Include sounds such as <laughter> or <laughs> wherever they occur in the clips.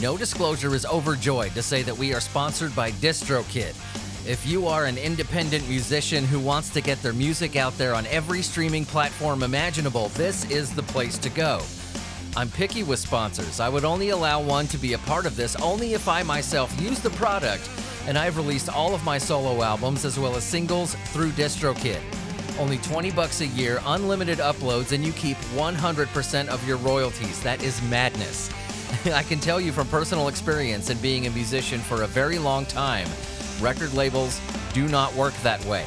No Disclosure is overjoyed to say that we are sponsored by DistroKid. If you are an independent musician who wants to get their music out there on every streaming platform imaginable, this is the place to go. I'm picky with sponsors. I would only allow one to be a part of this only if I myself use the product, and I've released all of my solo albums as well as singles through DistroKid. Only 20 bucks a year, unlimited uploads, and you keep 100% of your royalties. That is madness. <laughs> I can tell you from personal experience and being a musician for a very long time, record labels do not work that way.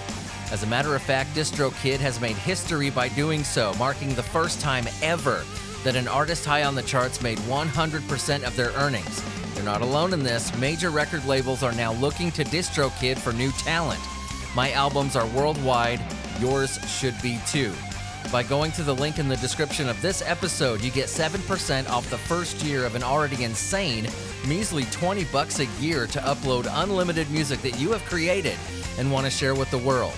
As a matter of fact, DistroKid has made history by doing so, marking the first time ever that an artist high on the charts made 100% of their earnings. They're not alone in this. Major record labels are now looking to DistroKid for new talent. My albums are worldwide. Yours should be too. By going to the link in the description of this episode, you get 7% off the first year of an already insane, measly 20 bucks a year to upload unlimited music that you have created and want to share with the world.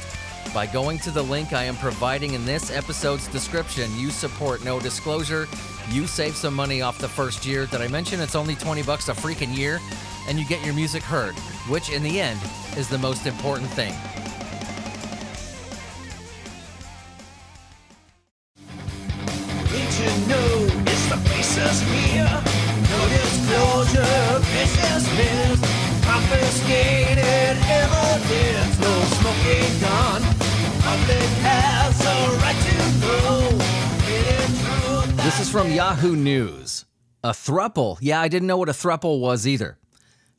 By going to the link I am providing in this episode's description, you support no disclosure, you save some money off the first year. Did I mention it's only 20 bucks a freaking year? And you get your music heard, which in the end is the most important thing. From Yahoo News. A thruple. Yeah, I didn't know what a thruple was either.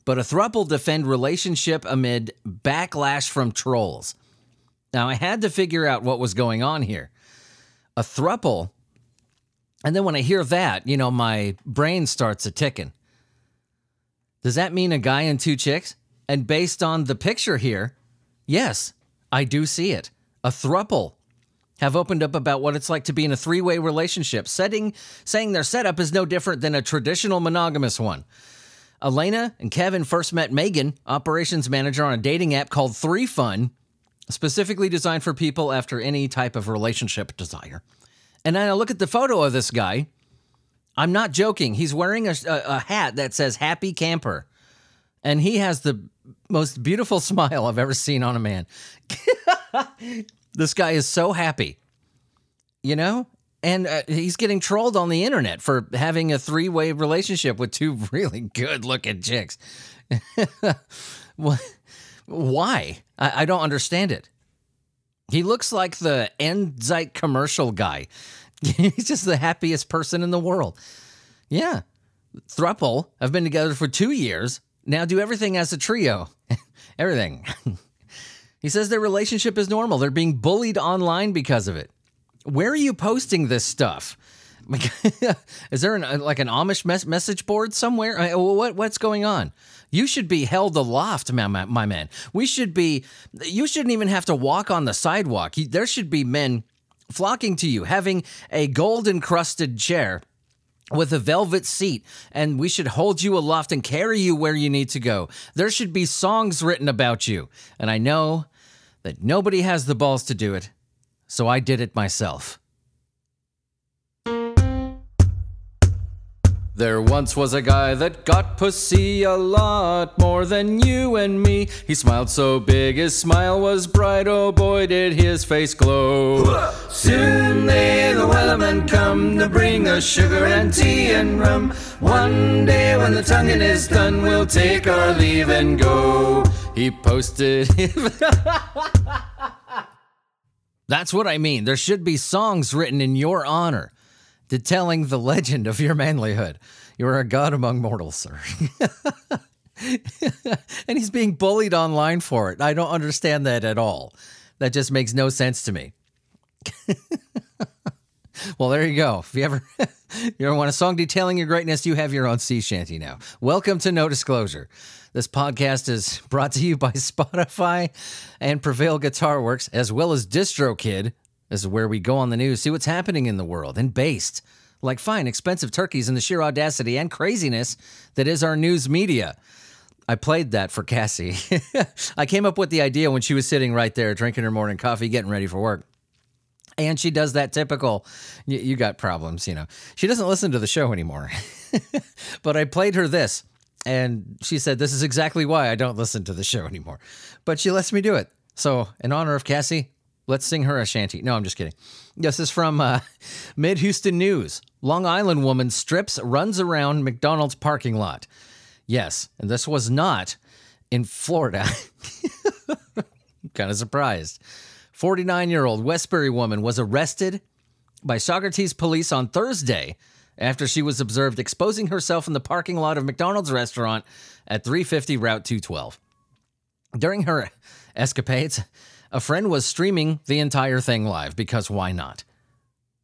But a thruple defend relationship amid backlash from trolls. Now, I had to figure out what was going on here. A thruple, and then when I hear that, you know, my brain starts a ticking. Does that mean a guy and two chicks? And based on the picture here, yes, I do see it. A thruple have opened up about what it's like to be in a three-way relationship, setting, saying their setup is no different than a traditional monogamous one. Elena and Kevin first met Megan, operations manager on a dating app called Three Fun, specifically designed for people after any type of relationship desire. And then I look at the photo of this guy. I'm not joking. He's wearing a, a, a hat that says Happy Camper. And he has the most beautiful <laughs> smile I've ever seen on a man. <laughs> this guy is so happy, you know? And uh, he's getting trolled on the internet for having a three way relationship with two <laughs> really good looking chicks. <laughs> Why? I, I don't understand it. He looks like the Enzyte commercial guy. <laughs> He's just the happiest person in the world. Yeah. Thruple have been together for two years. Now do everything as a trio. everything. He says their relationship is normal. They're being bullied online because of it. Where are you posting this stuff? <laughs> is there an, uh, like an Amish mes- message board somewhere? I- What what's going on? You should be held aloft, my, my, my man. We should be. You shouldn't even have to walk on the sidewalk. You- There should be men flocking to you, having a gold encrusted chair with a velvet seat, and we should hold you aloft and carry you where you need to go. There should be songs written about you. And I know that nobody has the balls to do it, so I did it myself. There once was a guy that got pussy a lot more than you and me. He smiled so big, his smile was bright. Oh boy, did his face glow. Soon may the wellerman come to bring us sugar and tea and rum. One day when the tonguing is done, we'll take our leave and go. He posted. <laughs> That's what I mean. There should be songs written in your honor detailing the legend of your manlyhood. You are a god among mortals, sir. <laughs> and he's being bullied online for it. I don't understand that at all. That just makes no sense to me. <laughs> well, there you go. If you ever <laughs> you ever want a song detailing your greatness, you have your own sea shanty now. Welcome to No Disclosure. This podcast is <laughs> brought to you by <laughs> Spotify and Prevail Guitar Works, as well as DistroKid. This is where we go on the news, see what's happening in the world, and based like fine, expensive turkeys and the sheer audacity and craziness that is our news media. I played that for Cassie. I came up with the idea when she was sitting right there drinking her morning coffee, getting ready for work. And she does that typical, you, you got problems, you know. She doesn't listen to the show anymore. <laughs> but I played her this, and she said, This is exactly why I don't listen to the show anymore. But she lets me do it. So, in honor of Cassie, let's sing her a shanty. No, I'm just kidding. This is from uh, <laughs> Mid Hudson News. Long Island woman strips, runs around McDonald's parking lot. Yes, and this was not in Florida. <laughs> kind of surprised. 49 year old Westbury woman was arrested by Saugerties police on Thursday after she was observed exposing herself in the parking lot of McDonald's restaurant at 350 Route 212. During her escapades, a friend was streaming the entire thing live because why not?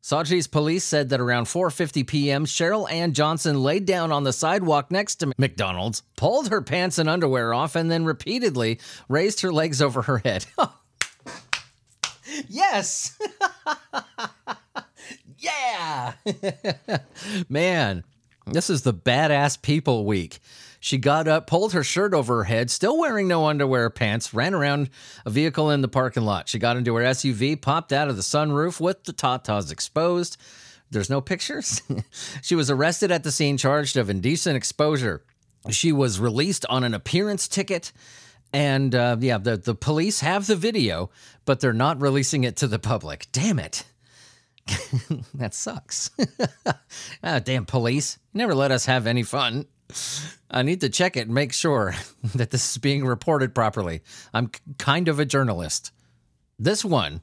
Saugerties police said that around 4:50 p.m., Cheryl Ann Johnson laid down on the sidewalk next to McDonald's, pulled her pants and underwear off, and then repeatedly raised her legs over her head. <laughs> yes. <laughs> yeah. <laughs> Man, this is the badass people week. She got up, pulled her shirt over her head, still wearing no underwear pants, ran around a vehicle in the parking lot. She got into her SUV, popped out of the sunroof with the tatas exposed. There's no pictures. <laughs> she was arrested at the scene, charged of indecent exposure. She was released on an appearance ticket. And uh, yeah, the, the police have the video, but they're not releasing it to the public. Damn it. <laughs> that sucks. <laughs> ah, damn police. never let us have any fun. I need to check it and make sure <laughs> that this is being reported properly. I'm kind of a journalist. This one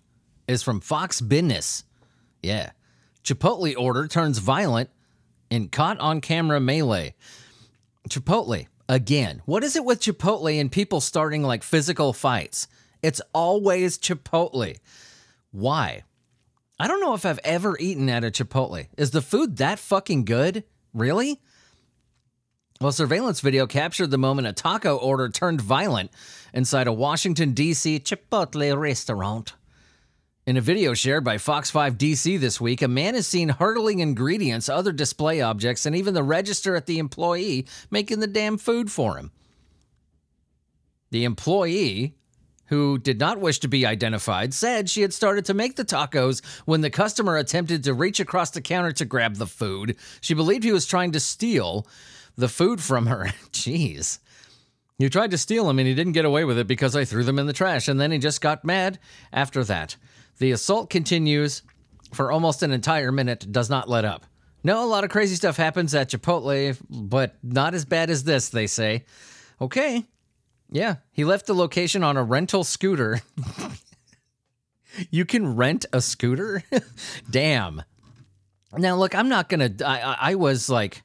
is from Fox Business. Yeah. Chipotle order turns violent in caught on camera melee. Chipotle, again. What is it with Chipotle and people starting like physical fights? It's always Chipotle. Why? I don't know if I've ever eaten at a Chipotle. Is the food that fucking good? Really? Well, surveillance video captured the moment a taco order turned violent inside a Washington, D.C. Chipotle restaurant. In a video shared by Fox 5 DC this week, a man is seen hurtling ingredients, other display objects, and even the register at the employee making the damn food for him. The employee, who did not wish to be identified, said she had started to make the tacos when the customer attempted to reach across the counter to grab the food. She believed he was trying to steal the food from her. <laughs> Jeez. You tried to steal them and he didn't get away with it because I threw them in the trash, and then he just got mad after that. The assault continues for almost an entire minute, does not let up. No, a lot of crazy stuff happens at Chipotle, but not as bad as this, they say. Okay. Yeah, he left the location on a rental scooter. <laughs> you can rent a scooter? <laughs> Damn. Now, look, I'm not going to. I, I was like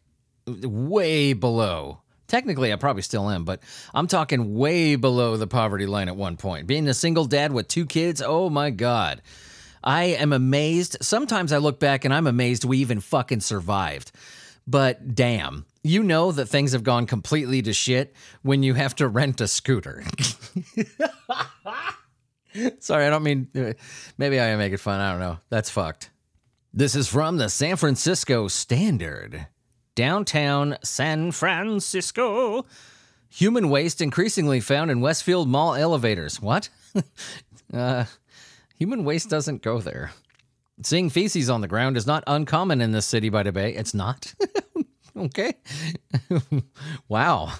way below. Technically, I probably still am, but I'm talking way below the poverty line at one point. Being a single dad with two kids, oh my God. I am amazed. Sometimes I look back and I'm amazed we even fucking survived. But damn, you know that things have gone completely to shit when you have to rent a scooter. <laughs> Sorry, I don't mean. Maybe I make it fun. I don't know. That's fucked. This is from the San Francisco Standard downtown San Francisco. Human waste increasingly found in Westfield Mall elevators. What? <laughs> uh, human waste doesn't go there. Seeing feces on the ground is not uncommon in this city by the bay. It's not? <laughs> okay. <laughs> wow.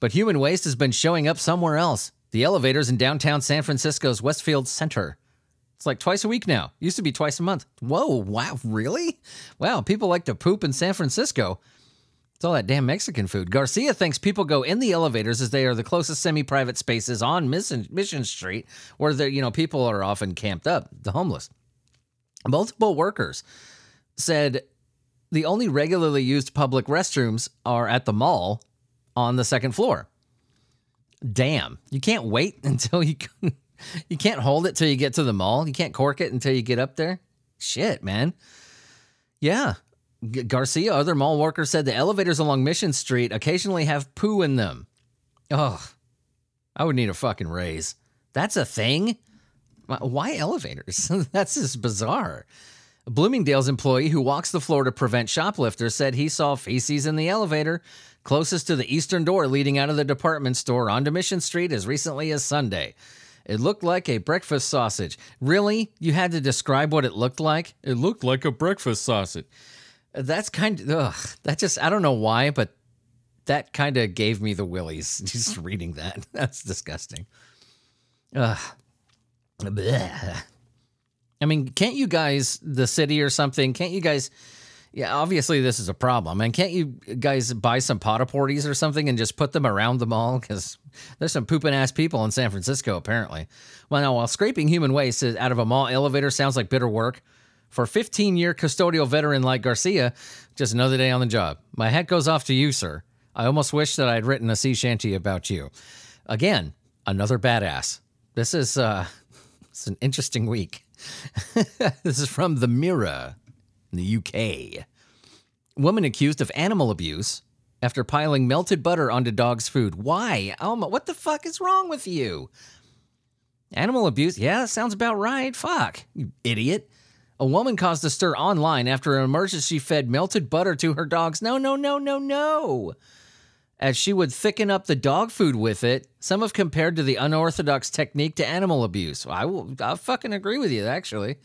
But human waste has been showing up somewhere else. The elevators in downtown San Francisco's Westfield Center. It's like twice a week now. Used to be twice a month. Whoa, wow, really? Wow, people like to poop in San Francisco. It's all that damn Mexican food. Garcia thinks people go in the elevators as they are the closest semi-private spaces on Mission, Street, where the you know people are often camped up, the homeless. Multiple workers said the only regularly used public restrooms are at the mall on the second floor. Damn, you can't wait <laughs> until you you can't hold it till you get to the mall. You can't cork it until you get up there. Shit, man. Yeah. G- Garcia, other mall workers said the elevators along Mission Street occasionally have poo in them. Oh, I would need a fucking raise. That's a thing? Why elevators? <laughs> That's just bizarre. A Bloomingdale's employee who walks the floor to prevent shoplifters said he saw feces in the elevator closest to the eastern door leading out of the department store onto Mission Street as recently as Sunday. It looked like a breakfast sausage. Really? You had to describe what it looked like? It looked like a breakfast sausage. That's kind of, ugh, that just, I don't know why, but that kind of gave me the willies <laughs> just reading that. <laughs> That's disgusting. Ugh. Blech. I mean, can't you guys, the city or something, can't you guys, yeah, obviously this is a problem. And can't you guys buy some porta-potties or something and just put them around the mall? Because there's some pooping ass people in San Francisco, apparently. Well, now, while scraping human waste out of a mall elevator sounds like bitter work, for 15 year custodial veteran like Garcia, just another day on the job. My hat goes off to you, sir. I almost wish that I'd written a sea shanty about you. Again, another badass. This is uh <laughs> it's an interesting week. <laughs> this is from the Mirror in the UK. Woman accused of animal abuse after piling melted butter onto dog's food. Why? Alma, what the fuck is wrong with you? Animal abuse? Yeah, sounds about right. Fuck, you idiot. A woman caused a stir online after an emergency fed melted butter to her dogs. No, no, no, no, no. As she would thicken up the dog food with it, some have compared to the unorthodox technique to animal abuse. I will, I fucking agree with you, actually.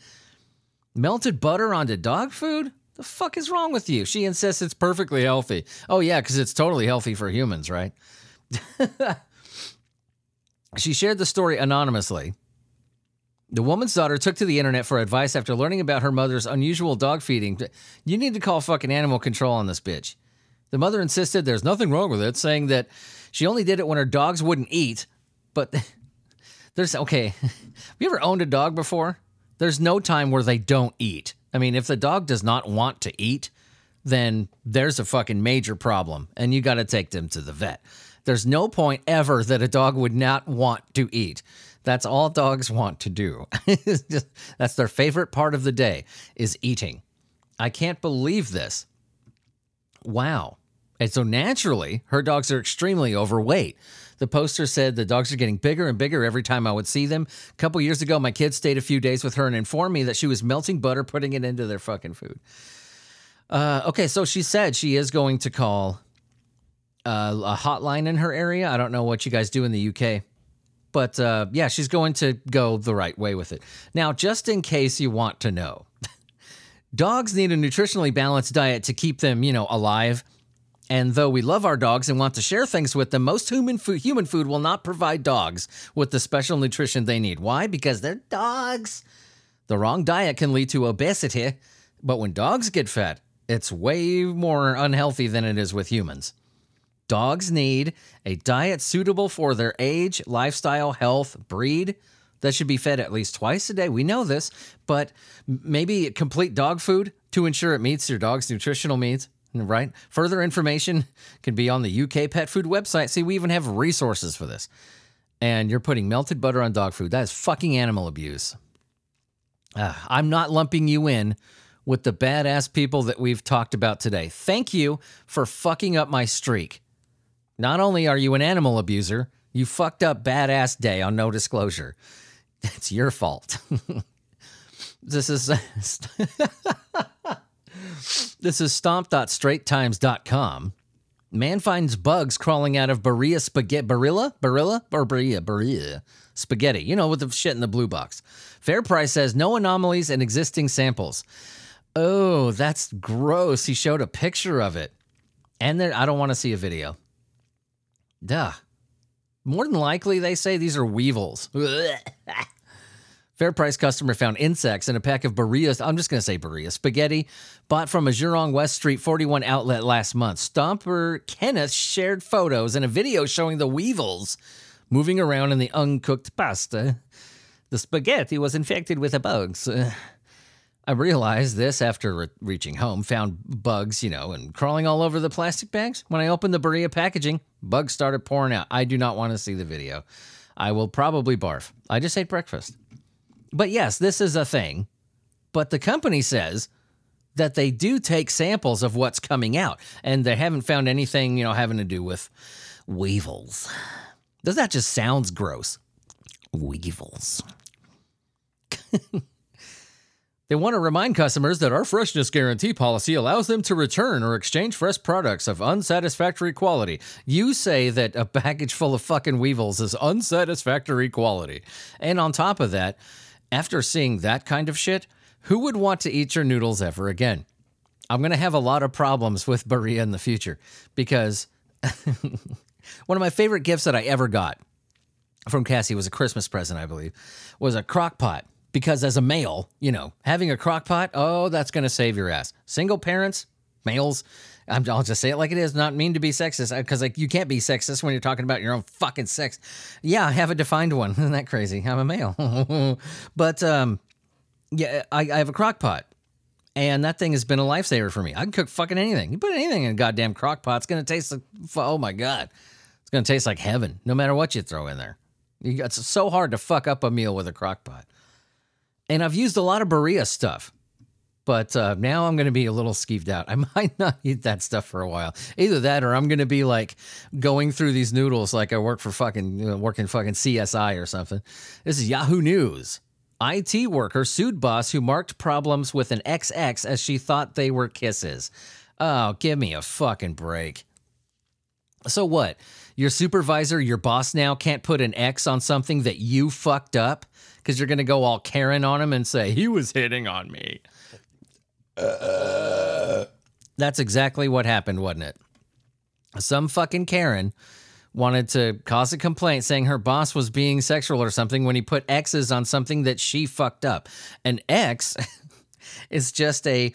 Melted butter onto dog food? The fuck is wrong with you? She insists it's perfectly healthy. Oh, yeah, because it's totally healthy for humans, right? <laughs> she shared the story anonymously the woman's daughter took to the internet for advice after learning about her mother's unusual dog feeding. You need to call fucking animal control on this bitch. The mother insisted there's nothing wrong with it, saying that she only did it when her dogs wouldn't eat. But <laughs> there's okay. <laughs> Have you ever owned a dog before? There's no time where they don't eat. I mean, if the dog does not want to eat, then there's a fucking major problem, and you got to take them to the vet. There's no point ever that a dog would not want to eat. That's all dogs want to do. <laughs> Just, that's their favorite part of the day is eating. I can't believe this. Wow. And so naturally, her dogs are extremely overweight. The poster said the dogs are getting bigger and bigger every time I would see them. A couple years ago, my kids stayed a few days with her and informed me that she was melting butter, putting it into their fucking food. Uh, okay, so she said she is going to call uh, a hotline in her area. I don't know what you guys do in the UK. But uh, yeah, she's going to go the right way with it. Now, just in case you want to know, <laughs> dogs need a nutritionally balanced diet to keep them, you know, alive. And though we love our dogs and want to share things with them, most human food, human food will not provide dogs with the special nutrition they need. Why? Because they're dogs. The wrong diet can lead to obesity, but when dogs get fat, it's way more unhealthy than it is with humans. Dogs need a diet suitable for their age, lifestyle, health, breed that should be fed at least twice a day. We know this, but maybe complete dog food to ensure it meets your dog's nutritional needs. Right? Further information <laughs> can be on the UK pet food website. See, we even have resources for this. And you're putting melted butter on dog food. That is fucking animal abuse. Uh, I'm not lumping you in with the badass people that we've talked about today. Thank you for fucking up my streak. Not only are you an animal abuser, you fucked up badass day on no disclosure. <laughs> It's your fault. <laughs> this is This is stomp.straitstimes.com. Man finds bugs crawling out of Barilla spaghetti. Barilla? Barilla? Or Barilla? Barilla. Spaghetti. You know, with the shit in the blue box. Fair Price says no anomalies in existing samples. Oh, that's gross. He showed a picture of it. And there, I don't want to see a video. Duh. More than likely, they say these are weevils. <laughs> Fair price customer found insects in a pack of Barilla. I'm just going to say Barilla spaghetti bought from a Jurong West Street 41 outlet last month. Stomper Kenneth shared photos and a video showing the weevils moving around in the uncooked pasta. The spaghetti was infected with the bugs. I realized this after re- reaching home, found bugs, you know, and crawling all over the plastic bags. When I opened the Barilla packaging, bugs started pouring out. I do not want to see the video. I will probably barf. I just ate breakfast. But yes, this is a thing. But the company says that they do take samples of what's coming out, and they haven't found anything, you know, having to do with weevils. Does that just sounds gross? Weevils. <laughs> They want to remind customers that our freshness guarantee policy allows them to return or exchange fresh products of unsatisfactory quality. You say that a package full of fucking weevils is unsatisfactory quality. And on top of that, after seeing that kind of shit, who would want to eat your noodles ever again? I'm going to have a lot of problems with Berea in the future because <laughs> one of my favorite gifts that I ever got from Cassie was a Christmas present, I believe, was a crock pot. Because as a male, you know, having a crock pot, oh, that's going to save your ass. Single parents, males, I'm, I'll just say it like it is, not mean to be sexist, because like you can't be sexist when you're talking about your own fucking sex. Yeah, I have a defined one. <laughs> Isn't that crazy? I'm a male. <laughs> but um, yeah, I, I have a crock pot. And that thing has been a lifesaver for me. I can cook fucking anything. You put anything in a goddamn crock pot, it's gonna taste like oh my god. It's gonna taste like heaven, no matter what you throw in there. It's so hard to fuck up a meal with a crock pot. And I've used a lot of Berea stuff. But uh, now I'm going to be a little skeeved out. I <laughs> might not eat that stuff for a while. Either that, or I'm going to be like going through these noodles like I work for fucking you know, working fucking CSI or something. This is Yahoo News. IT worker sued boss who marked problems with an XX as she thought they were kisses. Oh, give me a fucking break. So what? Your supervisor, your boss now can't put an X on something that you fucked up because you're going to go all Karen on him and say, he was hitting on me. That's exactly what happened, wasn't it? Some fucking Karen wanted to cause a complaint saying her boss was being sexual or something when he put X's on something that she fucked up. An X <laughs> is just a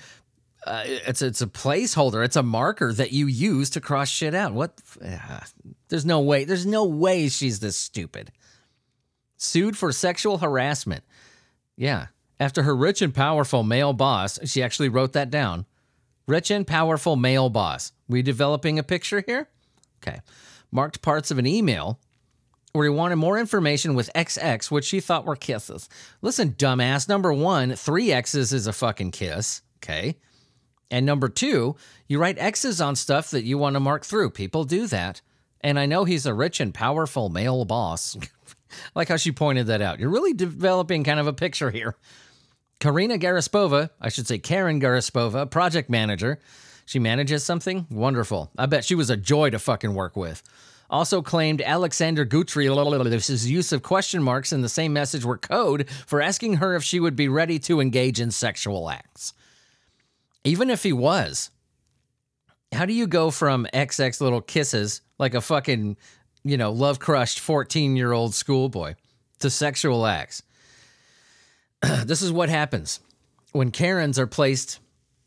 uh, it's it's a placeholder. It's a marker that you use to cross shit out. What? Uh, there's no way. There's no way she's this stupid. Sued for sexual harassment. Yeah, after her rich and powerful male boss, she actually wrote that down. Rich and powerful male boss. We developing a picture here? Okay. Marked parts of an email where he wanted more information with XX, which she thought were kisses. Listen, dumbass. Number one, three X's is a fucking kiss. Okay. And number two, you write X's on stuff that you want to mark through. People do that. And I know he's a rich and powerful male boss. <laughs> like how she pointed that out. You're really developing kind of a picture here. Karina Garaspova, I should say Karen Garaspova, project manager. She manages something? Wonderful. I bet she was a joy to fucking work with. Also claimed Alexander his use of question marks in the same message were code for asking her if she would be ready to engage in sexual acts. Even if he was, how do you go from XX little kisses like a fucking, you know, love crushed 14 year old schoolboy to sexual acts? <clears throat> this is what happens when Karens are placed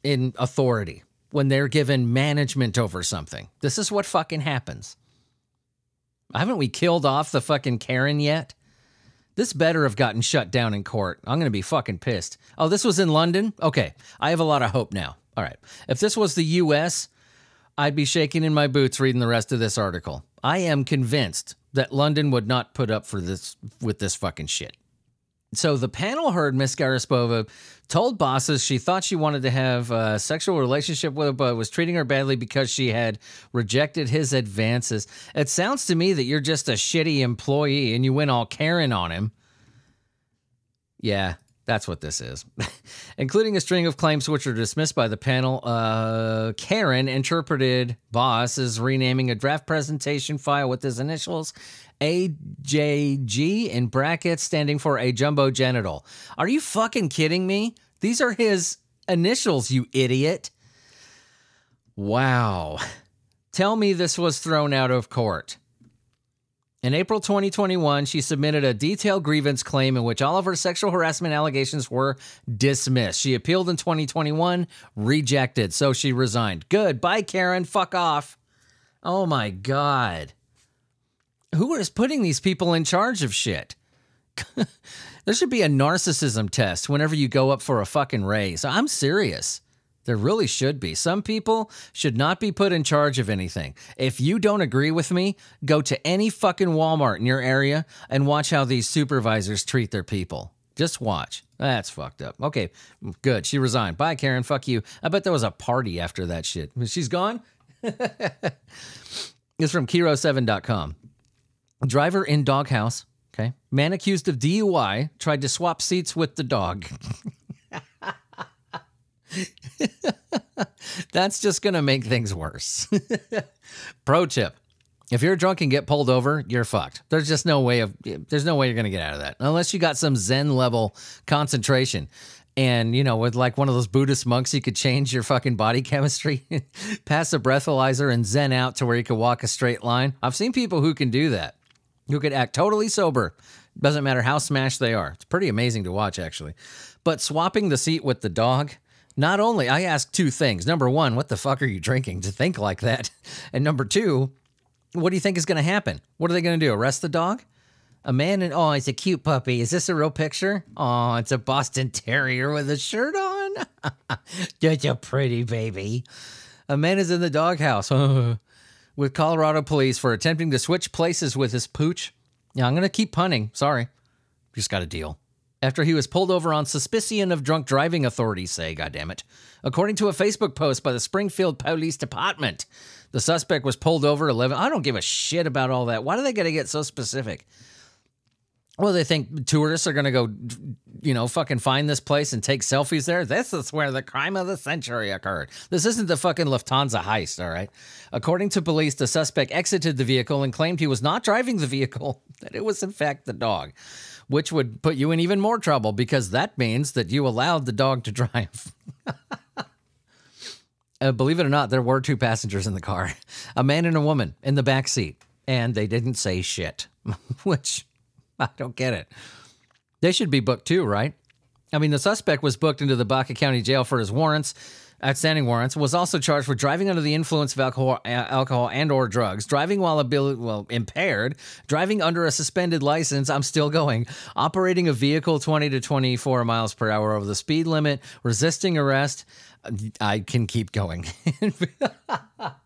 in authority, when they're given management over something. This is what fucking happens. Haven't we killed off the fucking Karen yet? This better have gotten shut down in court. I'm going to be fucking pissed. Oh, this was in London? Okay. I have a lot of hope now. All right. If this was the US, I'd be shaking in my boots reading the rest of this article. I am convinced that London would not put up for this with this fucking shit. So the panel heard Miss Garaspova told bosses she thought she wanted to have a sexual relationship with, her, but was treating her badly because she had rejected his advances. It sounds to me that you're just a shitty employee and you went all Karen on him. Yeah, that's what this is. <laughs> Including a string of claims which are dismissed by the panel. Uh, Karen interpreted boss as renaming a draft presentation file with his initials AJG in brackets standing for a jumbo genital. Are you fucking kidding me? These are his initials, you idiot. Wow. Tell me this was thrown out of court. In April 2021, she submitted a detailed grievance claim in which all of her sexual harassment allegations were dismissed. She appealed in 2021, rejected, so she resigned. Good. Bye, Karen. Fuck off. Oh my God. Who is putting these people in charge of shit? <laughs> there should be a narcissism test whenever you go up for a fucking raise. I'm serious. There really should be. Some people should not be put in charge of anything. If you don't agree with me, go to any fucking Walmart in your area and watch how these supervisors treat their people. Just watch. That's fucked up. Okay, good. She resigned. Bye, Karen. Fuck you. I bet there was a party after that shit. She's gone? <laughs> it's from Kiro7.com. Driver in doghouse. Okay. Man accused of DUI tried to swap seats with the dog. <laughs> <laughs> That's just going to make things worse. <laughs> Pro tip. If you're drunk and get pulled over, you're fucked. There's just no way of there's no way you're going to get out of that. Unless you got some zen level concentration. And, you know, with like one of those Buddhist monks, you could change your fucking body chemistry, <laughs> pass a breathalyzer, and zen out to where you could walk a straight line. I've seen people who can do that, who could act totally sober. Doesn't matter how smashed they are. It's pretty amazing to watch, actually. But swapping the seat with the dog, not only, I ask two things. Number one, what the fuck are you drinking to think like that? <laughs> And number two, what do you think is going to happen? What are they going to do? Arrest the dog? A man and oh, it's a cute puppy. Is this a real picture? Oh, it's a Boston Terrier with a shirt on. <laughs> Such a pretty baby. A man is in the doghouse <laughs> with Colorado police for attempting to switch places with his pooch. Yeah, I'm going to keep punning. Sorry. Just got a deal. After he was pulled over on suspicion of drunk driving, authorities say, goddammit. According to a Facebook post by the Springfield Police Department, the suspect was pulled over 11. I don't give a shit about all that. Why do they got to get so specific? Well, they think tourists are going to go, you know, fucking find this place and take selfies there. This is where the crime of the century occurred. This isn't the fucking Lufthansa heist, all right? According to police, the suspect exited the vehicle and claimed he was not driving the vehicle, <laughs> that it was in fact the dog, which would put you in even more trouble because that means that you allowed the dog to drive. <laughs> uh, believe it or not, there were two passengers in the car <laughs> a man and a woman in the back seat, and they didn't say shit, which I don't get it. They should be booked too, right? I mean, the suspect was booked into the Baca County Jail for his warrants, outstanding warrants. Was also charged for driving under the influence of alcohol, alcohol and/or drugs, driving while abil- well impaired, driving under a suspended license. I'm still going. Operating a vehicle 20 to 24 miles per hour over the speed limit, resisting arrest. I can keep going. <laughs>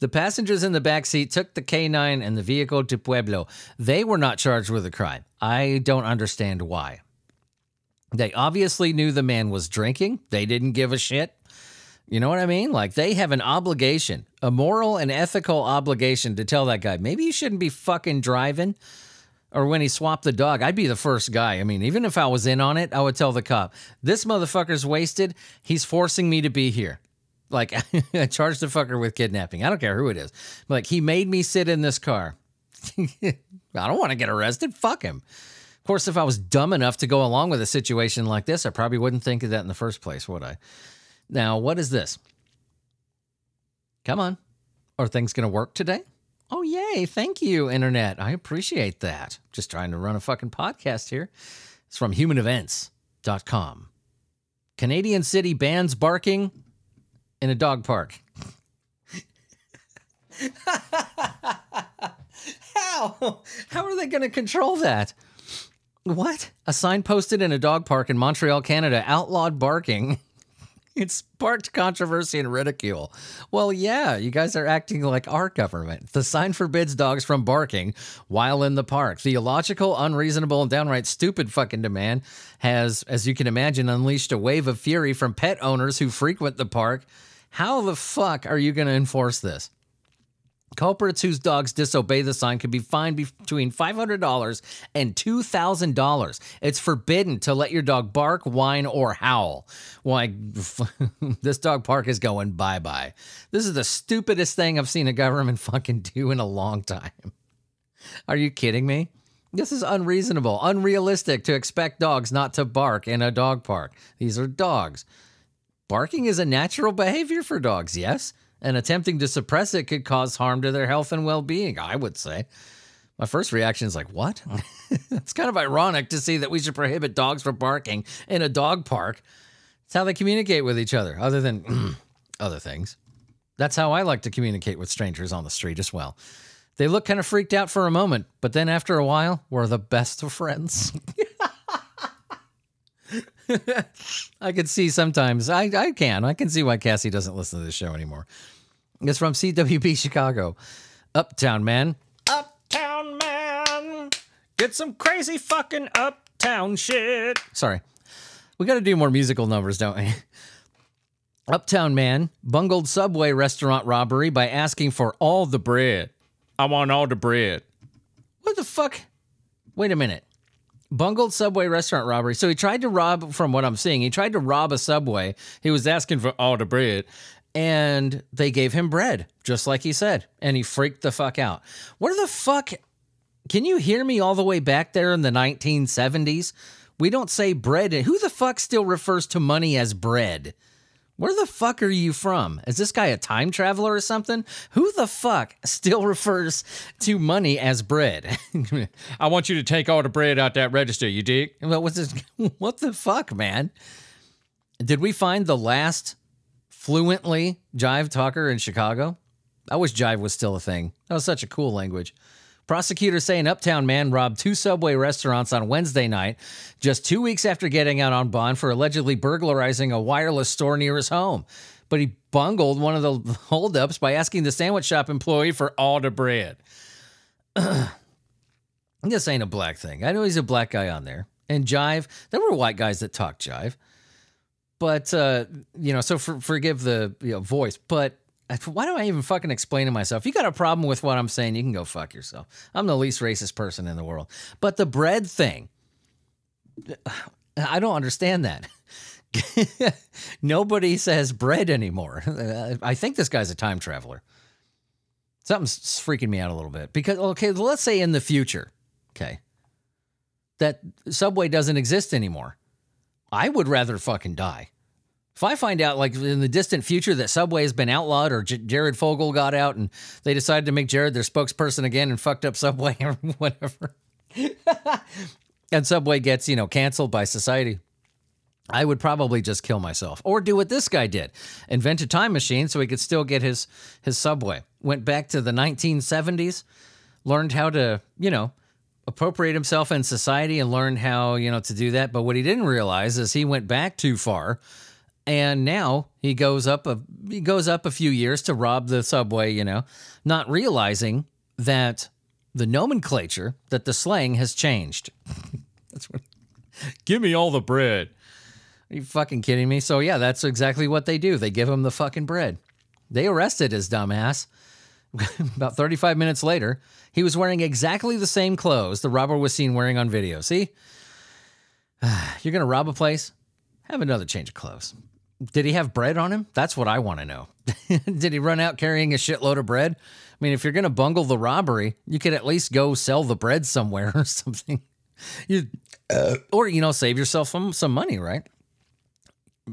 The passengers in the back seat took the K9 and the vehicle to Pueblo. They were not charged with a crime. I don't understand why. They obviously knew the man was drinking. They didn't give a shit. You know what I mean? Like they have an obligation, a moral and ethical obligation to tell that guy, maybe you shouldn't be fucking driving. Or when he swapped the dog, I'd be the first guy. I mean, even if I was in on it, I would tell the cop, this motherfucker's wasted. He's forcing me to be here. Like, <laughs> I charged the fucker with kidnapping. I don't care who it is. Like, he made me sit in this car. <laughs> I don't want to get arrested. Fuck him. Of course, if I was dumb enough to go along with a situation like this, I probably wouldn't think of that in the first place, would I? Now, what is this? Come on. Are things going to work today? Oh, yay. Thank you, Internet. I appreciate that. Just trying to run a fucking podcast here. It's from humanevents.com. Canadian city bans barking in a dog park. How? How are they going to control that? What? A sign posted in a dog park in Montreal, Canada outlawed barking. It sparked controversy and ridicule. Well, yeah, you guys are acting like our government. The sign forbids dogs from barking while in the park. The illogical, unreasonable, and downright stupid fucking demand has, as you can imagine, unleashed a wave of fury from pet owners who frequent the park. How the fuck are you going to enforce this? Culprits whose dogs disobey the sign can be fined between $500 and $2,000. It's forbidden to let your dog bark, whine, or howl. Why, <laughs> this dog park is going bye bye. This is the stupidest thing I've seen a government <laughs> fucking do in a long time. Are you kidding me? This is unreasonable, unrealistic to expect dogs not to bark in a dog park. These are dogs. Barking is a natural behavior for dogs, yes? And attempting to suppress it could cause harm to their health and well being, I would say. My first reaction is like, what? <laughs> it's kind of ironic to see that we should prohibit dogs from barking in a dog park. It's how they communicate with each other, other than <clears throat> other things. That's how I like to communicate with strangers on the street as well. They look kind of freaked out for a moment, but then after a while, we're the best of friends. <laughs> I can see sometimes. I, I can. I can see why Cassie doesn't listen to this show anymore. It's from CWB Chicago. Uptown Man. Uptown Man. Get some crazy fucking uptown shit. Sorry. We got to do more musical numbers, don't we? Uptown Man bungled Subway restaurant robbery by asking for all the bread. I want all the bread. What the fuck? Wait a minute. Bungled Subway restaurant robbery. So he tried to rob, from what I'm seeing, he tried to rob a Subway. He was asking for all the bread, and they gave him bread, just like he said, and he freaked the fuck out. What the fuck? Can you hear me all the way back there in the 1970s? We don't say bread. Who the fuck still refers to money as bread? Where the fuck are you from? Is this guy a time traveler or something? Who the fuck still <laughs> refers to money as bread? <laughs> I want you to take all the bread out that register, you dig? <laughs> What was this? What the fuck, man? Did we find the last fluently jive talker in Chicago? I wish jive was still a thing. That was such a cool language. Prosecutors say an uptown man robbed two Subway restaurants on Wednesday night, just two weeks after getting out on bond for allegedly burglarizing a wireless store near his home. But he bungled one of the <laughs> holdups by asking the sandwich shop employee for all the bread. <clears throat> this ain't a black thing. I know he's a black guy on there. And jive, there were white guys that talked jive. But, uh, you know, so for, forgive the you know, voice, but why do I even fucking explain to myself? You got a problem with what I'm saying, you can go fuck yourself. I'm the least racist person in the world. But the bread thing, <sighs> I don't understand that. <laughs> Nobody says bread anymore. <laughs> I think this guy's a time traveler. Something's freaking me out a little bit because, okay, let's say in the future, okay, that Subway doesn't exist anymore. I would rather fucking die. If I find out, like in the distant future, that Subway has been outlawed or J- Jared Fogle got out and they decided to make Jared their spokesperson again and fucked up Subway <laughs> or whatever, <laughs> and Subway gets, you know, canceled by society, I would probably just kill myself or do what this guy did invent a time machine so he could still get his, his Subway. Went back to the 1970s, learned how to, you know, appropriate himself in society and learned how, you know, to do that. But what he didn't realize is he went back too far and now he goes up a he goes up a few years to rob the subway, you know, not realizing that the nomenclature, that the slang has changed. <laughs> that's what. Give me all the bread. Are you fucking kidding me? So yeah, that's exactly what they do. They give him the fucking bread. They arrested his dumbass. <laughs> About 35 minutes later, he was wearing exactly the same clothes the robber was seen wearing on video. See? <sighs> You're going to rob a place? Have another change of clothes. Did he have bread on him? That's what I want to know. <laughs> Did he run out carrying a shitload of bread? I mean, if you're going to bungle the robbery, you could at least go sell the bread somewhere <laughs> or something. You, uh, or, you know, save yourself some, some money, right?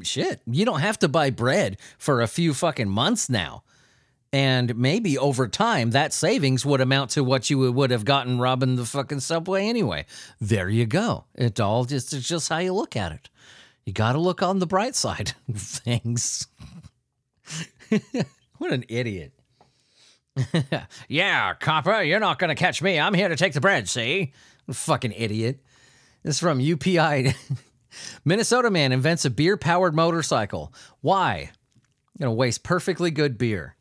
Shit, you don't have to buy bread for a few fucking months now. And maybe over time, that savings would amount to what you would have gotten robbing the fucking subway anyway. There you go. It all just, it's just how you look at it you got to look on the bright side <laughs> of things. <laughs> what an idiot. <laughs> yeah, copper, you're not going to catch me. I'm here to take the bread, see? Fucking idiot. This is from UPI. Minnesota man invents a beer powered motorcycle. Why? You're Gonna waste perfectly good beer.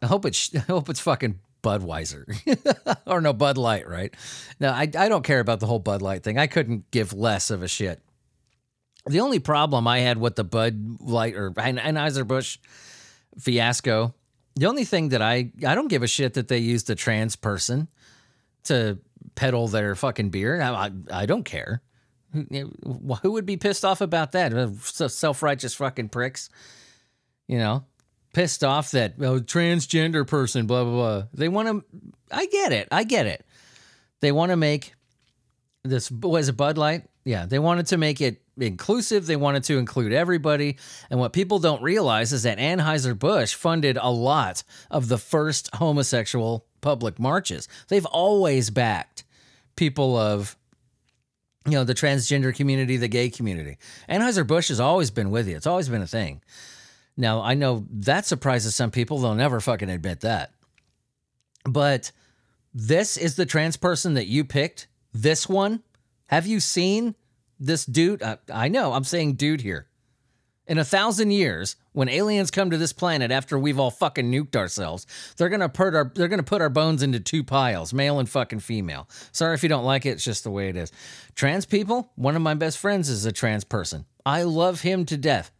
I hope it's I hope it's fucking Budweiser or no Bud Light, right? No, I I don't care about the whole Bud Light thing. I couldn't give less of a shit. The only problem I had with the Bud Light or Anheuser-Busch fiasco, the only thing that I I don't give a shit that they used a trans person to peddle their fucking beer. I, I, I don't care. Who would be pissed off about that? Self righteous fucking pricks. You know, pissed off that oh, transgender person, blah, blah, blah. They want to, I get it. I get it. They want to make this, was it Bud Light? Yeah, they wanted to make it inclusive. They wanted to include everybody. And what people don't realize is that Anheuser-Busch funded a lot of the first homosexual public marches. They've always backed people of you know the transgender community, the gay community. Anheuser-Busch has always been with you. It's always been a thing. Now, I know that surprises some people. They'll never fucking admit that. But this is the trans person that you picked. This one. Have you seen this dude, uh, I know, I'm saying dude here. In a thousand years, when aliens come to this planet after we've all fucking nuked ourselves, they're gonna put our they're gonna put our bones into two piles, male and fucking female. Sorry if you don't like it, it's just the way it is. Trans people, one of my best friends is a trans person. I love him to death.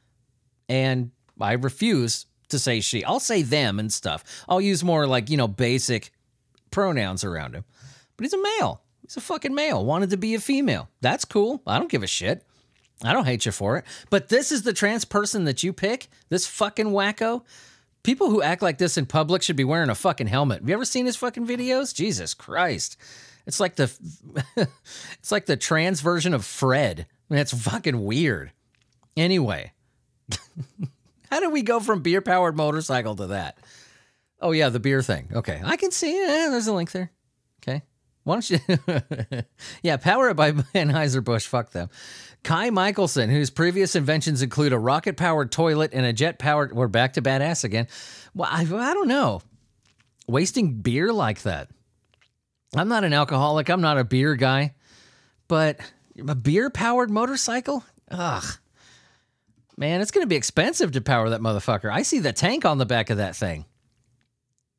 And I refuse to say she. I'll say them and stuff. I'll use more like, you know, basic pronouns around him. But he's a male. He's a fucking male, wanted to be a female. That's cool. I don't give a shit. I don't hate you for it. But this is the trans person that you pick? This fucking wacko? People who act like this in public should be wearing a fucking helmet. Have you ever seen his fucking videos? Jesus Christ. It's like the <laughs> it's like the trans version of Fred. I mean, it's fucking weird. Anyway, <laughs> how did we go from beer powered motorcycle to that? Oh yeah, the beer thing. Okay, I can see. it. Eh, there's a link there. Why don't you? <laughs> yeah, power it by <laughs> Anheuser Busch. Fuck them. Ky Michaelson, whose previous inventions include a rocket powered toilet and a jet powered. We're back to badass again. Well, I, I don't know. Wasting beer like that. I'm not an alcoholic. I'm not a beer guy, but a beer powered motorcycle? Ugh. Man, it's going to be expensive to power that motherfucker. I see the tank on the back of that thing.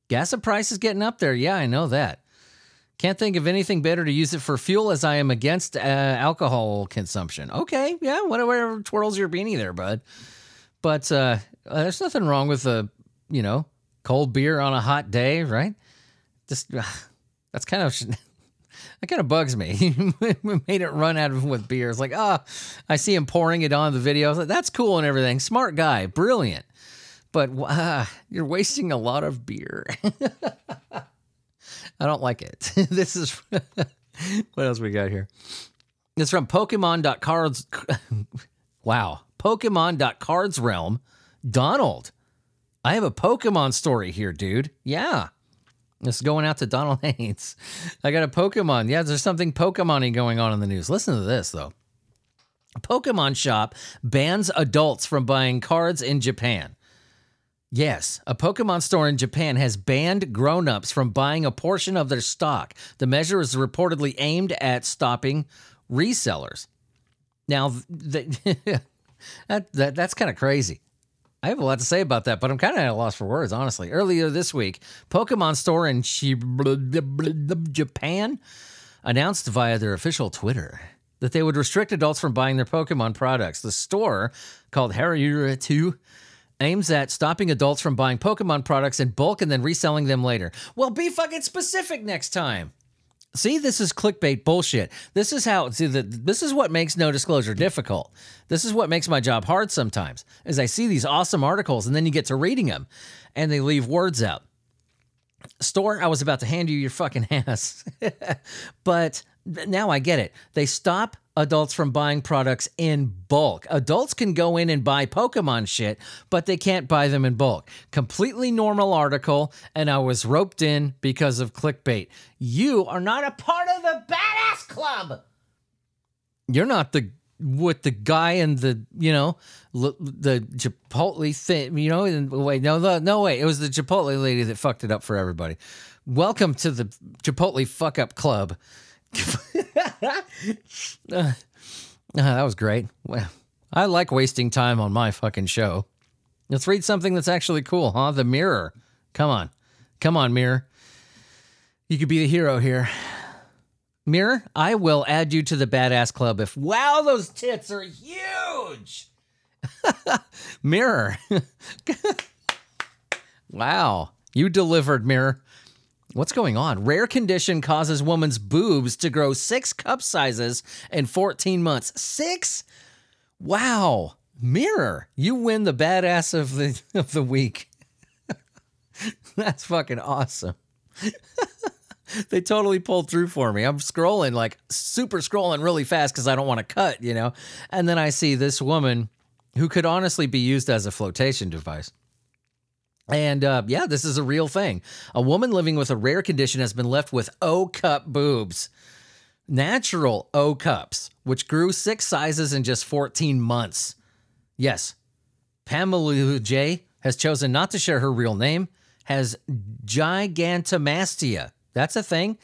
Gas price is getting up there. Yeah, I know that. Can't think of anything better to use it for fuel as I am against uh, alcohol consumption. Okay, yeah, whatever twirls your beanie there, bud. But uh, there's nothing wrong with a, you know, cold beer on a hot day, right? Just uh, that's kind of <laughs> that kind of bugs me. <laughs> Made it run out of with beer. It's like, ah, oh, I see him pouring it on the video. Like, that's cool and everything. Smart guy, brilliant. But uh, you're wasting a lot of beer. <laughs> I don't like it. <laughs> this is <laughs> what else we got here. It's from Pokemon.cards. <laughs> wow. Pokemon.cards realm. Donald. I have a Pokemon story here, dude. Yeah. This is going out to Donald Haynes. I got a Pokemon. Yeah, there's something Pokemon going on in the news. Listen to this, though. Pokemon Shop bans adults from buying cards in Japan. Yes, a Pokemon store in Japan has banned grown ups from buying a portion of their stock. The measure is reportedly aimed at stopping resellers. Now, <laughs> that, that, that's kind of crazy. I have a lot to say about that, but I'm kind of at a loss for words, honestly. Earlier this week, Pokemon Store in Japan announced via their official Twitter that they would restrict adults from buying their Pokemon products. The store, called Hareruya 2, aims at stopping adults from buying Pokemon products in bulk and then reselling them later. Well, be fucking specific next time. See, this is clickbait bullshit. This is how see the, this is what makes no disclosure difficult. This is what makes my job hard sometimes. Is I see these awesome articles and then you get to reading them and they leave words out. Store, I was about to hand you your fucking <laughs> ass. but now I get it. They stop adults from buying products in bulk. Adults can go in and buy Pokemon shit, but they can't buy them in bulk. Completely normal article, and I was roped in because of clickbait. You are not a part of the badass club. You're not the with the guy and the you know the Chipotle thing. You know, and wait, no, no, no, wait. It was the Chipotle lady that fucked it up for everybody. Welcome to the Chipotle fuck up club. Uh, <laughs> that was great. Well, I like wasting time on my fucking show. Let's read something that's actually cool, huh? The Mirror. Come on. Come on, Mirror. You could be the hero here. Mirror, I will add you to the badass club if wow, those tits are huge. <laughs> Mirror. <laughs> wow, you delivered, Mirror. What's going on? Rare condition causes woman's boobs to grow six cup sizes in 14 months. Six? Wow. Mirror, you win the badass of the <laughs> of the week. <laughs> That's fucking awesome. <laughs> they totally pulled through for me. I'm scrolling like super scrolling really fast because I don't want to cut, you know. And then I see this woman who could honestly be used as a flotation device. And uh, yeah, this is a real thing. A woman living with a rare condition has been left with O cup boobs, natural O cups, which grew six sizes in just 14 months. Yes, Pamela J has chosen not to share her real name, has gigantomastia. That's a thing.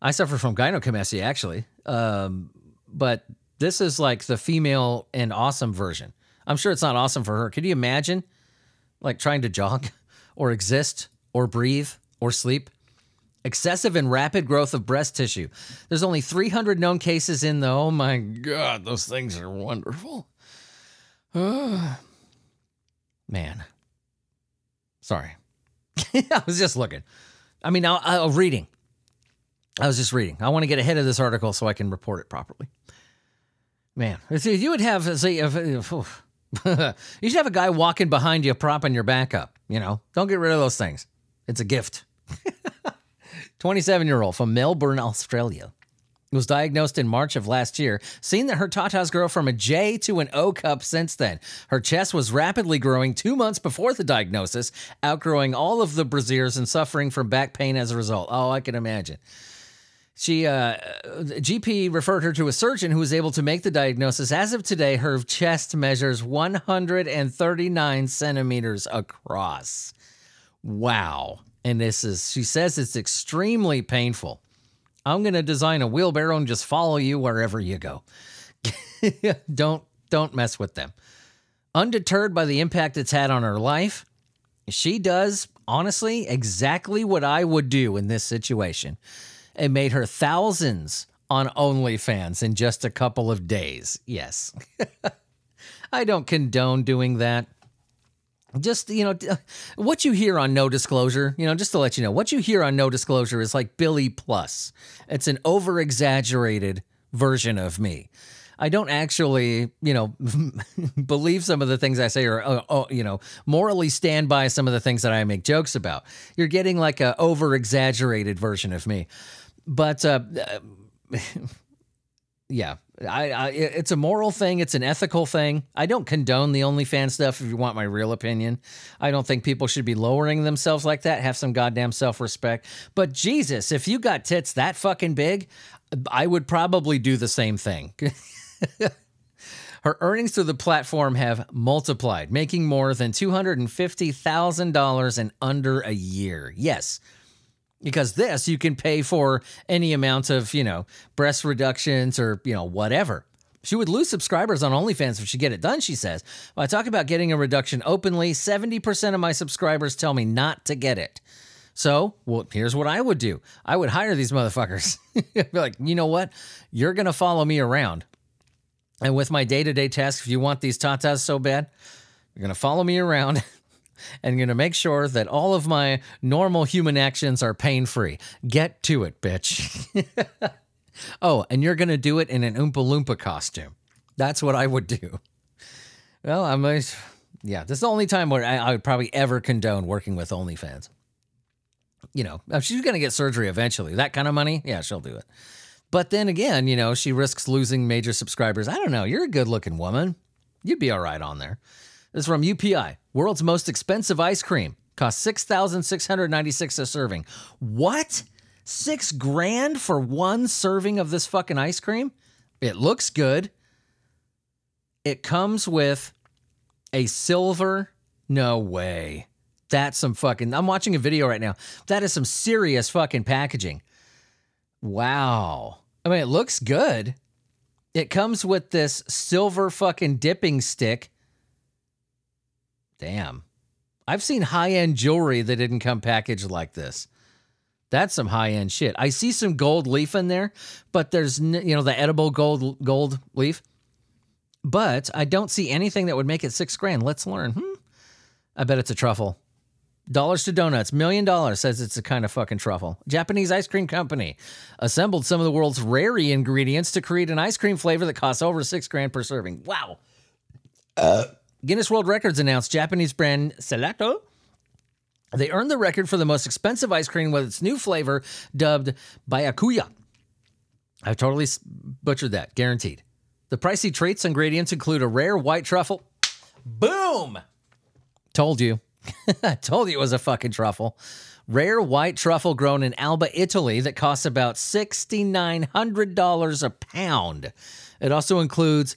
I suffer from gynecomastia, actually. Um, but this is like the female and awesome version. I'm sure it's not awesome for her. Could you imagine? Like trying to jog <laughs> or exist or breathe or sleep. Excessive and rapid growth of breast tissue. There's only 300 known cases in the. Oh my God, those things are wonderful. <sighs> Man. Sorry. <laughs> I was just looking. I mean, I, I, reading. I was just reading. I want to get ahead of this article so I can report it properly. Man, if you would have, say, if, if, <laughs> you should have a guy walking behind you, propping your back up. You know, don't get rid of those things. It's a gift. <laughs> 27 year old from Melbourne, Australia, was diagnosed in March of last year, seeing that her tatas grow from a J to an O cup since then. Her chest was rapidly growing two months before the diagnosis, outgrowing all of the brasiers and suffering from back pain as a result. Oh, I can imagine. She uh, GP referred her to a surgeon who was able to make the diagnosis. As of today, her chest measures 139 centimeters across. Wow. And this is, she says it's extremely painful. I'm going to design a wheelbarrow and just follow you wherever you go. <laughs> don't don't mess with them. Undeterred by the impact it's had on her life, she does honestly exactly what I would do in this situation. It made her thousands on OnlyFans in just a couple of days. Yes. <laughs> I don't condone doing that. Just you know what you hear on no disclosure you know just to let you know what you hear on no disclosure is like billy plus. It's an over exaggerated version of me. I don't actually you know <laughs> believe some of the things i say or uh, uh, you know morally stand by some of the things that i make jokes about. You're getting like a over exaggerated version of me but uh, <laughs> yeah, I, I, it's a moral thing. It's an ethical thing. I don't condone the OnlyFans stuff. If you want my real opinion, I don't think people should be lowering themselves like that. Have some goddamn self respect. But Jesus, if you got tits that fucking big, I would probably do the same thing. <laughs> Her earnings through the platform have multiplied, making more than $250,000 in under a year. Yes, because this you can pay for any amount of you know breast reductions or you know whatever she would lose subscribers on OnlyFans if she get it done, she says. When I talk about getting a reduction openly, 70% of my subscribers tell me not to get it. So, well, here's what I would do. I would hire these motherfuckers. <laughs> Be like, you know what? You're to follow me around. And with my day to day tasks, if you want these tatas so bad, you're to follow me around <laughs> and going to make sure that all of my normal human actions are pain free. Get to it, bitch. <laughs> oh, and you're going to do it in an Oompa Loompa costume. That's what I would do. Well, I'm a, yeah, this is the only time where I, I would probably ever condone working with OnlyFans. You know, uh, she's going to get surgery eventually. That kind of money, yeah, she'll do it. But then again, you know, she risks losing major subscribers. I don't know. You're a good looking woman. You'd be all right on there. This is from UPI. World's most expensive ice cream costs six thousand six hundred ninety six a serving. What? Six grand for one serving of this fucking ice cream? It looks good. It comes with a silver. No way. That's some fucking. I'm watching a video right now. That is some serious fucking packaging. Wow. I mean, it looks good. It comes with this silver fucking dipping stick Damn. I've seen high end jewelry that didn't come packaged like this. That's some high end shit. I see some gold leaf in there, but there's you know the edible gold gold leaf. But I don't see anything that would make it six grand. Let's learn. Hmm. I bet it's a truffle. Dollars to Donuts, million dollars says it's a kind of fucking truffle. Japanese ice cream company assembled some of the world's rare ingredients to create an ice cream flavor that costs over six grand per serving. Wow. Uh. Guinness World Records announced Japanese brand Cellato. They earned the record for the most expensive ice cream with its new flavor dubbed Byakuya. I've totally butchered that, guaranteed. The pricey treats and ingredients include a rare white truffle. Boom! Told you. I <laughs> told you it was a fucking truffle. Rare white truffle grown in Alba, Italy, that costs about $6,900 a pound. It also includes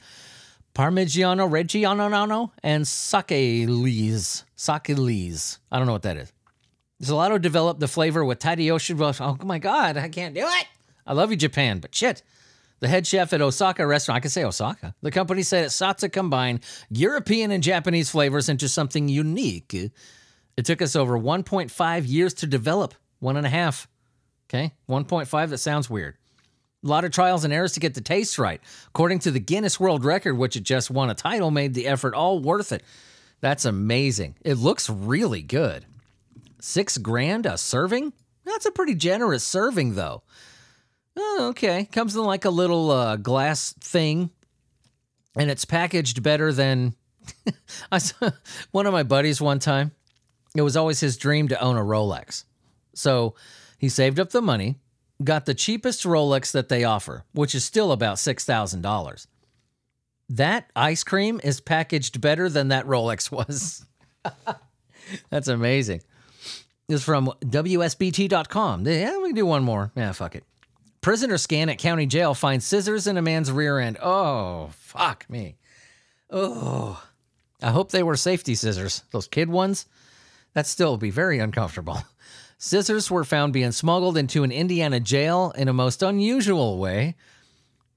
Parmigiano Reggiano and Sake Lees. Sake Lees. I don't know what that is. Cellato developed the flavor with Tadayoshi. Oh my God, I can't do it. I love you, Japan, but shit. The head chef at Osaka restaurant, I can say Osaka. The company said it sought to combine European and Japanese flavors into something unique. It took us over 1.5 years to develop. One and a half. Okay, 1.5. That sounds weird. A lot of trials and errors to get the taste right. According to the Guinness World Record, which it just won a title, made the effort all worth it. That's amazing. It looks really good. Six grand a serving? That's a pretty generous serving, though. Oh, okay. Comes in like a little uh, glass thing, and it's packaged better than. <laughs> I saw one of my buddies one time. It was always his dream to own a Rolex, so he saved up the money, got the cheapest Rolex that they offer, which is still about six thousand dollars. That ice cream is packaged better than that Rolex <laughs> was. <laughs> That's amazing. This is from WSBT.com. Yeah, we can do one more. Yeah, fuck it. Prisoner scan at county jail finds scissors in a man's rear end. Oh, fuck me. Oh, I hope they were safety scissors. Those kid ones, that still be very uncomfortable. <laughs> Scissors were found being smuggled into an Indiana jail in a most unusual way.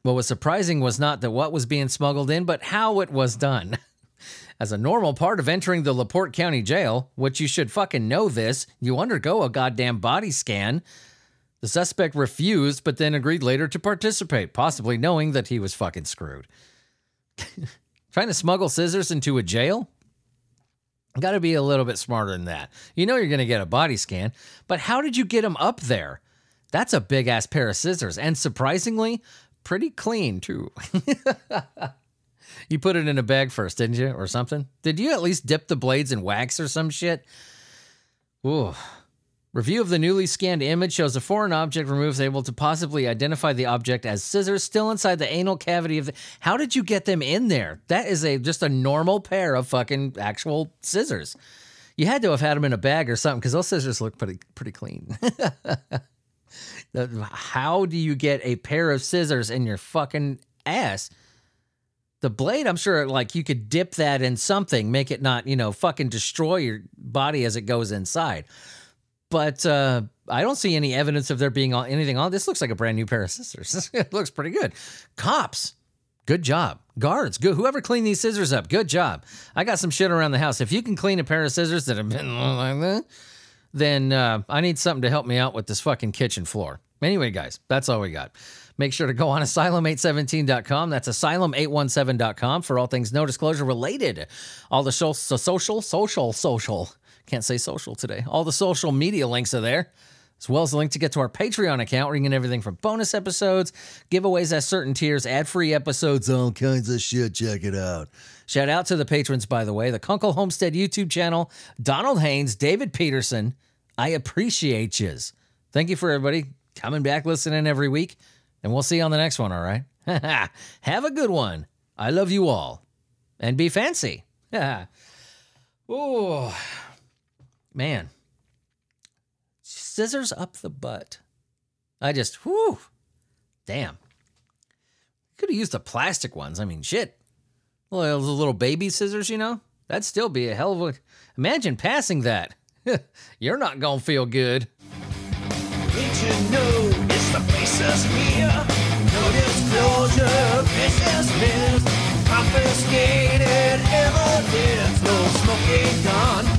What was surprising was not that what was being smuggled in, but how it was done. <laughs> As a normal part of entering the LaPorte County Jail, which you should fucking know this, you undergo a goddamn body scan. The suspect refused, but then agreed later to participate, possibly knowing that he was fucking screwed. <laughs> Trying to smuggle scissors into a jail? Got to be a little bit smarter than that. You know you're going to get a body scan, but how did you get them up there? That's a big ass pair of scissors, and surprisingly, pretty clean too. <laughs> you put it in a bag first, didn't you, or something? Did you at least dip the blades in wax or some shit? Ooh. Review of the newly scanned image shows a foreign object removed able to possibly identify the object as scissors still inside the anal cavity of the. How did you get them in there? That is a just a normal pair of fucking actual scissors. You had to have had them in a bag or something because those scissors look pretty pretty clean. <laughs> How do you get a pair of scissors in your fucking ass? The blade, I'm sure, like you could dip that in something, make it not, you know, fucking destroy your body as it goes inside. But uh, I don't see any evidence of there being anything on. This looks like a brand new pair of scissors. <laughs> it looks pretty good. Cops, good job. Guards, good. Whoever cleaned these scissors up, good job. I got some shit around the house. If you can clean a pair of scissors that have been <laughs> like that, then uh, I need something to help me out with this fucking kitchen floor. Anyway, guys, that's all we got. Make sure to go on asylum817.com. That's asylum817.com for all things no disclosure related. All the so- so social, social, social. Can't say social today. All the social media links are there, as well as the link to get to our Patreon account where you can get everything from bonus episodes, giveaways at certain tiers, ad free episodes, all kinds of shit. Check it out. Shout out to the patrons, by the way, the Kunkel Homestead YouTube channel, Donald Haynes, David Peterson. I appreciate yous. Thank you for everybody coming back, listening every week, and we'll see you on the next one, all right? <laughs> Have a good one. I love you all. And be fancy. <laughs> oh, man. Scissors up the butt. I just, whew, damn. Could have used the plastic ones. I mean, shit. Well, those little baby scissors, you know? That'd still be a hell of a. Imagine passing that. <laughs> You're not gonna feel good. Confiscated evidence, no smoking gun.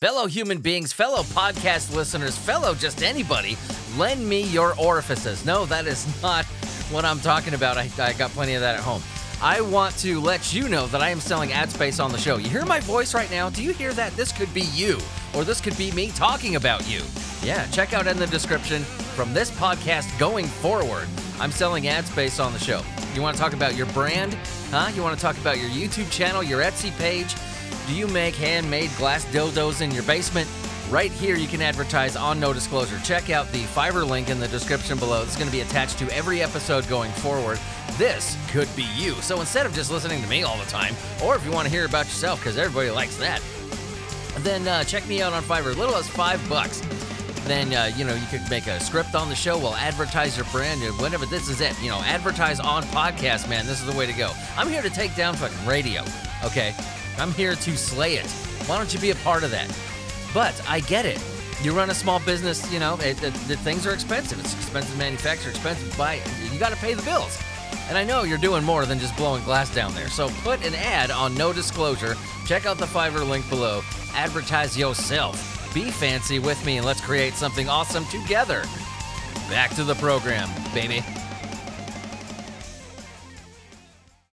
Fellow human beings, fellow podcast listeners, fellow just anybody, lend me your orifices. No, that is not what I'm talking about. I, I got plenty of that at home. I want to let you know that I am selling ad space on the show. You hear my voice right now? Do you hear that? This could be you, or this could be me talking about you. Yeah, check out in the description from this podcast going forward. I'm selling ad space on the show. You want to talk about your brand? Huh? You want to talk about your YouTube channel, your Etsy page? Do you make handmade glass dildos in your basement? Right here, you can advertise on no disclosure. Check out the Fiverr link in the description below. It's going to be attached to every episode going forward. This could be you. So instead of just listening to me all the time, or if you want to hear about yourself, because everybody likes that, then uh, check me out on Fiverr. Little as five bucks. Then uh, you know you could make a script on the show. We'll advertise your brand and whatever. This is it. You know, advertise on podcast, man. This is the way to go. I'm here to take down fucking radio. Okay, I'm here to slay it. Why don't you be a part of that? But I get it. You run a small business, you know, it, it, the things are expensive. It's expensive to manufacture, expensive to buy. You got to pay the bills. And I know you're doing more than just blowing glass down there. So put an ad on no disclosure. Check out the Fiverr link below. Advertise yourself. Be fancy with me and let's create something awesome together. Back to the program, baby.